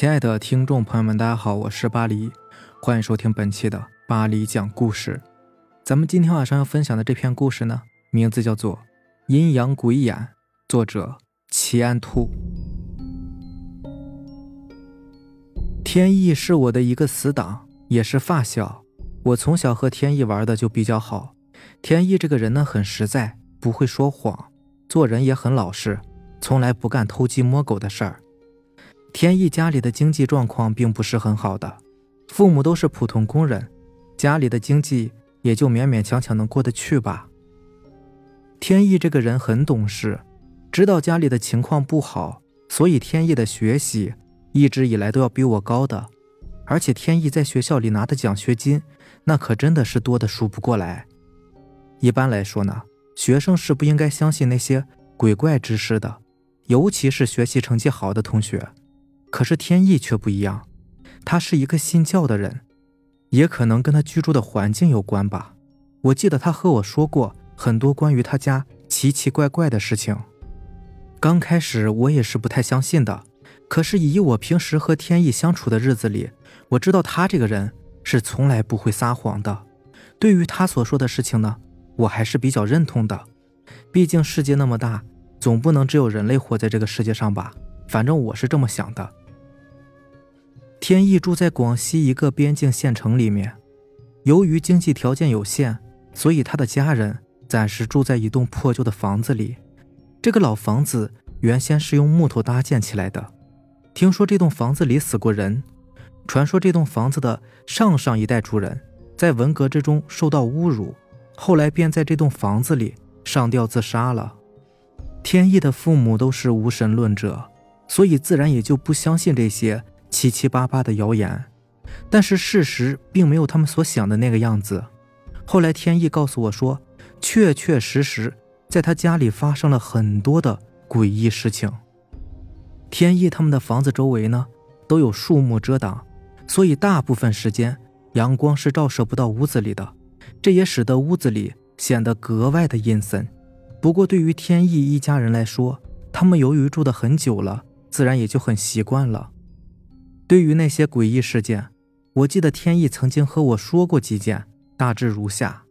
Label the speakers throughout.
Speaker 1: 亲爱的听众朋友们，大家好，我是巴黎，欢迎收听本期的巴黎讲故事。咱们今天晚上要分享的这篇故事呢，名字叫做《阴阳鬼眼》，作者齐安兔。天意是我的一个死党，也是发小。我从小和天意玩的就比较好。天意这个人呢，很实在，不会说谎，做人也很老实，从来不干偷鸡摸狗的事儿。天意家里的经济状况并不是很好的，父母都是普通工人，家里的经济也就勉勉强强能过得去吧。天意这个人很懂事，知道家里的情况不好，所以天意的学习一直以来都要比我高的，而且天意在学校里拿的奖学金，那可真的是多的数不过来。一般来说呢，学生是不应该相信那些鬼怪之事的，尤其是学习成绩好的同学。可是天意却不一样，他是一个信教的人，也可能跟他居住的环境有关吧。我记得他和我说过很多关于他家奇奇怪怪的事情。刚开始我也是不太相信的，可是以我平时和天意相处的日子里，我知道他这个人是从来不会撒谎的。对于他所说的事情呢，我还是比较认同的。毕竟世界那么大，总不能只有人类活在这个世界上吧？反正我是这么想的。天意住在广西一个边境县城里面，由于经济条件有限，所以他的家人暂时住在一栋破旧的房子里。这个老房子原先是用木头搭建起来的。听说这栋房子里死过人，传说这栋房子的上上一代主人在文革之中受到侮辱，后来便在这栋房子里上吊自杀了。天意的父母都是无神论者，所以自然也就不相信这些。七七八八的谣言，但是事实并没有他们所想的那个样子。后来天意告诉我说，确确实实在他家里发生了很多的诡异事情。天意他们的房子周围呢都有树木遮挡，所以大部分时间阳光是照射不到屋子里的，这也使得屋子里显得格外的阴森。不过对于天意一家人来说，他们由于住的很久了，自然也就很习惯了。对于那些诡异事件，我记得天意曾经和我说过几件，大致如下：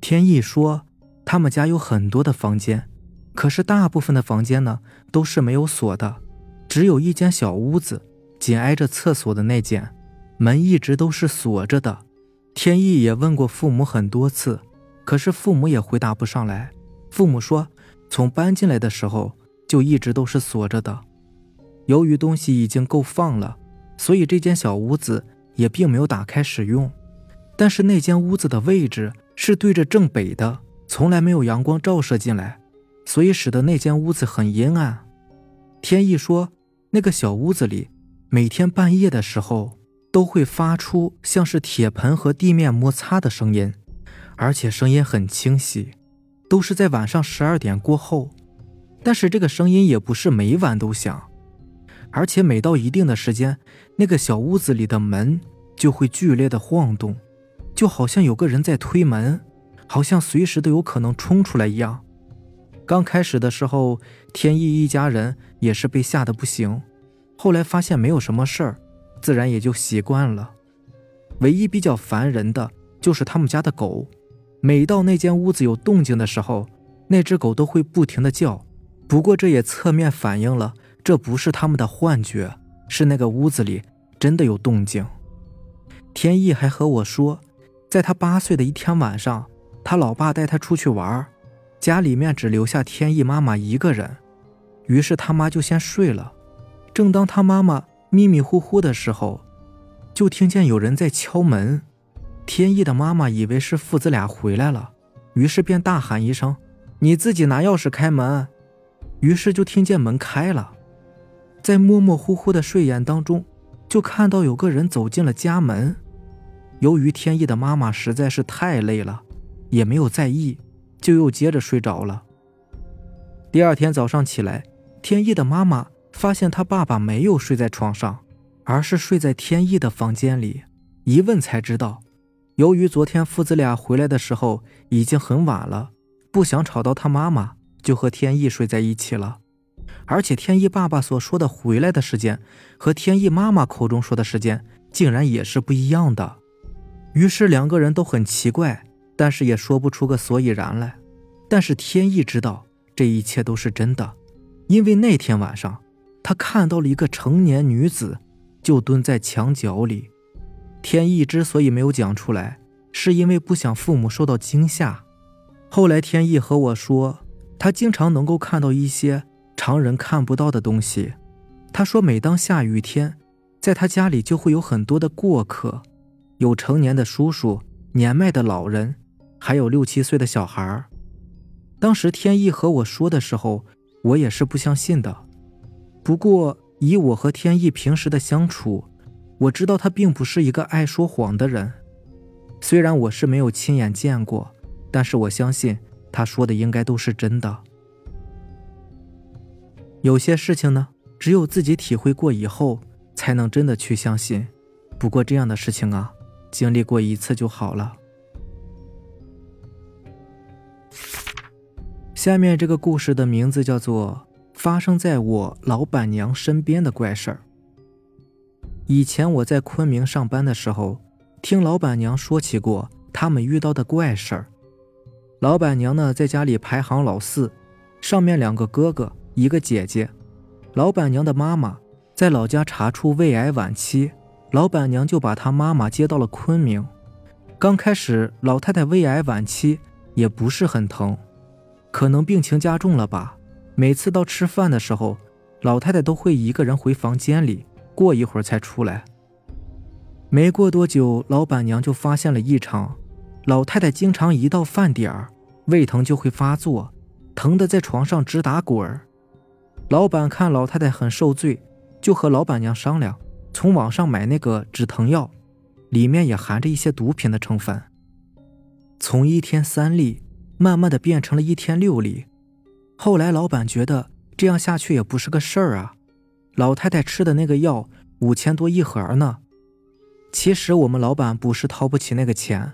Speaker 1: 天意说，他们家有很多的房间，可是大部分的房间呢都是没有锁的，只有一间小屋子，紧挨着厕所的那间，门一直都是锁着的。天意也问过父母很多次，可是父母也回答不上来。父母说，从搬进来的时候就一直都是锁着的。由于东西已经够放了。所以这间小屋子也并没有打开使用，但是那间屋子的位置是对着正北的，从来没有阳光照射进来，所以使得那间屋子很阴暗。天意说，那个小屋子里每天半夜的时候都会发出像是铁盆和地面摩擦的声音，而且声音很清晰，都是在晚上十二点过后，但是这个声音也不是每晚都响。而且每到一定的时间，那个小屋子里的门就会剧烈的晃动，就好像有个人在推门，好像随时都有可能冲出来一样。刚开始的时候，天意一家人也是被吓得不行，后来发现没有什么事儿，自然也就习惯了。唯一比较烦人的就是他们家的狗，每到那间屋子有动静的时候，那只狗都会不停的叫。不过这也侧面反映了。这不是他们的幻觉，是那个屋子里真的有动静。天意还和我说，在他八岁的一天晚上，他老爸带他出去玩，家里面只留下天意妈妈一个人，于是他妈就先睡了。正当他妈妈迷迷糊糊的时候，就听见有人在敲门。天意的妈妈以为是父子俩回来了，于是便大喊一声：“你自己拿钥匙开门。”于是就听见门开了。在模模糊糊的睡眼当中，就看到有个人走进了家门。由于天意的妈妈实在是太累了，也没有在意，就又接着睡着了。第二天早上起来，天意的妈妈发现他爸爸没有睡在床上，而是睡在天意的房间里。一问才知道，由于昨天父子俩回来的时候已经很晚了，不想吵到他妈妈，就和天意睡在一起了。而且天意爸爸所说的回来的时间，和天意妈妈口中说的时间，竟然也是不一样的。于是两个人都很奇怪，但是也说不出个所以然来。但是天意知道这一切都是真的，因为那天晚上他看到了一个成年女子，就蹲在墙角里。天意之所以没有讲出来，是因为不想父母受到惊吓。后来天意和我说，他经常能够看到一些。常人看不到的东西，他说，每当下雨天，在他家里就会有很多的过客，有成年的叔叔、年迈的老人，还有六七岁的小孩当时天意和我说的时候，我也是不相信的。不过以我和天意平时的相处，我知道他并不是一个爱说谎的人。虽然我是没有亲眼见过，但是我相信他说的应该都是真的。有些事情呢，只有自己体会过以后，才能真的去相信。不过这样的事情啊，经历过一次就好了。下面这个故事的名字叫做《发生在我老板娘身边的怪事儿》。以前我在昆明上班的时候，听老板娘说起过他们遇到的怪事儿。老板娘呢，在家里排行老四，上面两个哥哥。一个姐姐，老板娘的妈妈在老家查出胃癌晚期，老板娘就把她妈妈接到了昆明。刚开始，老太太胃癌晚期也不是很疼，可能病情加重了吧。每次到吃饭的时候，老太太都会一个人回房间里，过一会儿才出来。没过多久，老板娘就发现了异常，老太太经常一到饭点儿，胃疼就会发作，疼得在床上直打滚儿。老板看老太太很受罪，就和老板娘商量，从网上买那个止疼药，里面也含着一些毒品的成分。从一天三粒，慢慢的变成了一天六粒。后来老板觉得这样下去也不是个事儿啊，老太太吃的那个药五千多一盒呢。其实我们老板不是掏不起那个钱，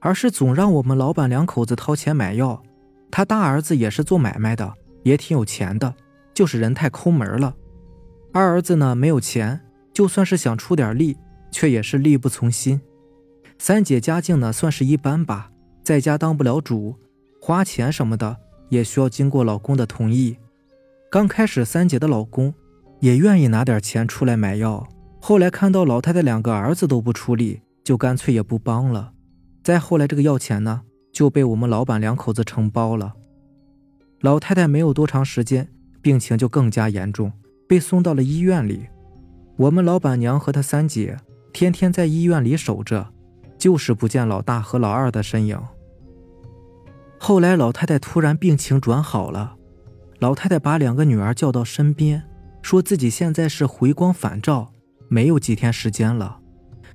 Speaker 1: 而是总让我们老板两口子掏钱买药。他大儿子也是做买卖的，也挺有钱的。就是人太抠门了，二儿子呢没有钱，就算是想出点力，却也是力不从心。三姐家境呢算是一般吧，在家当不了主，花钱什么的也需要经过老公的同意。刚开始三姐的老公也愿意拿点钱出来买药，后来看到老太太两个儿子都不出力，就干脆也不帮了。再后来这个药钱呢就被我们老板两口子承包了。老太太没有多长时间。病情就更加严重，被送到了医院里。我们老板娘和她三姐天天在医院里守着，就是不见老大和老二的身影。后来老太太突然病情转好了，老太太把两个女儿叫到身边，说自己现在是回光返照，没有几天时间了，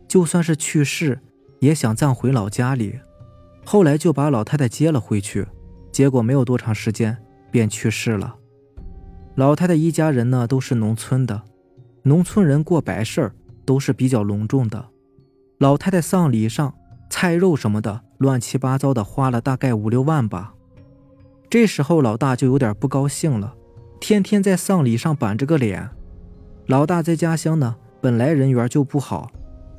Speaker 1: 就算是去世，也想葬回老家里。后来就把老太太接了回去，结果没有多长时间便去世了。老太太一家人呢都是农村的，农村人过白事儿都是比较隆重的。老太太丧礼上菜肉什么的乱七八糟的花了大概五六万吧。这时候老大就有点不高兴了，天天在丧礼上板着个脸。老大在家乡呢本来人缘就不好，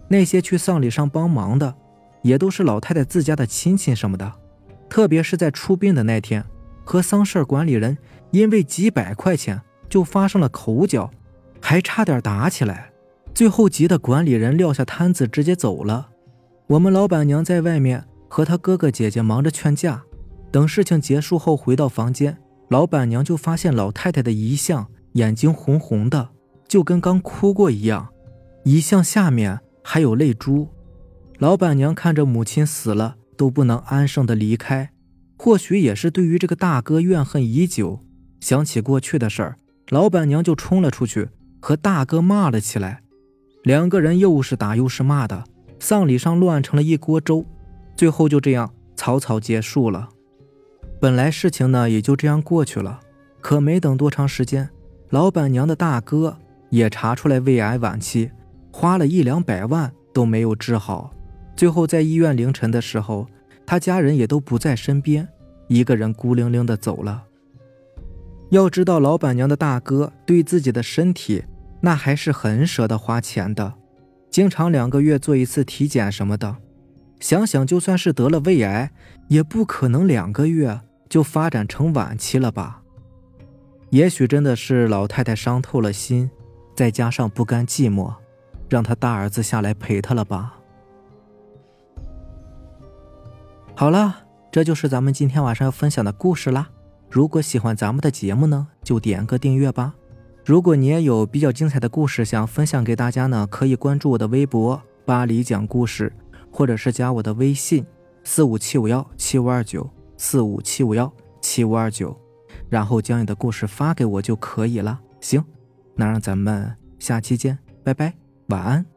Speaker 1: 那些去丧礼上帮忙的也都是老太太自家的亲戚什么的，特别是在出殡的那天，和丧事管理人。因为几百块钱就发生了口角，还差点打起来，最后急得管理人撂下摊子直接走了。我们老板娘在外面和他哥哥姐姐忙着劝架，等事情结束后回到房间，老板娘就发现老太太的遗像眼睛红红的，就跟刚哭过一样，遗像下面还有泪珠。老板娘看着母亲死了都不能安生的离开，或许也是对于这个大哥怨恨已久。想起过去的事儿，老板娘就冲了出去，和大哥骂了起来。两个人又是打又是骂的，丧礼上乱成了一锅粥。最后就这样草草结束了。本来事情呢也就这样过去了，可没等多长时间，老板娘的大哥也查出来胃癌晚期，花了一两百万都没有治好。最后在医院凌晨的时候，他家人也都不在身边，一个人孤零零的走了。要知道，老板娘的大哥对自己的身体那还是很舍得花钱的，经常两个月做一次体检什么的。想想，就算是得了胃癌，也不可能两个月就发展成晚期了吧？也许真的是老太太伤透了心，再加上不甘寂寞，让他大儿子下来陪她了吧？好了，这就是咱们今天晚上要分享的故事啦。如果喜欢咱们的节目呢，就点个订阅吧。如果你也有比较精彩的故事想分享给大家呢，可以关注我的微博“巴黎讲故事”，或者是加我的微信四五七五幺七五二九四五七五幺七五二九，然后将你的故事发给我就可以了。行，那让咱们下期见，拜拜，晚安。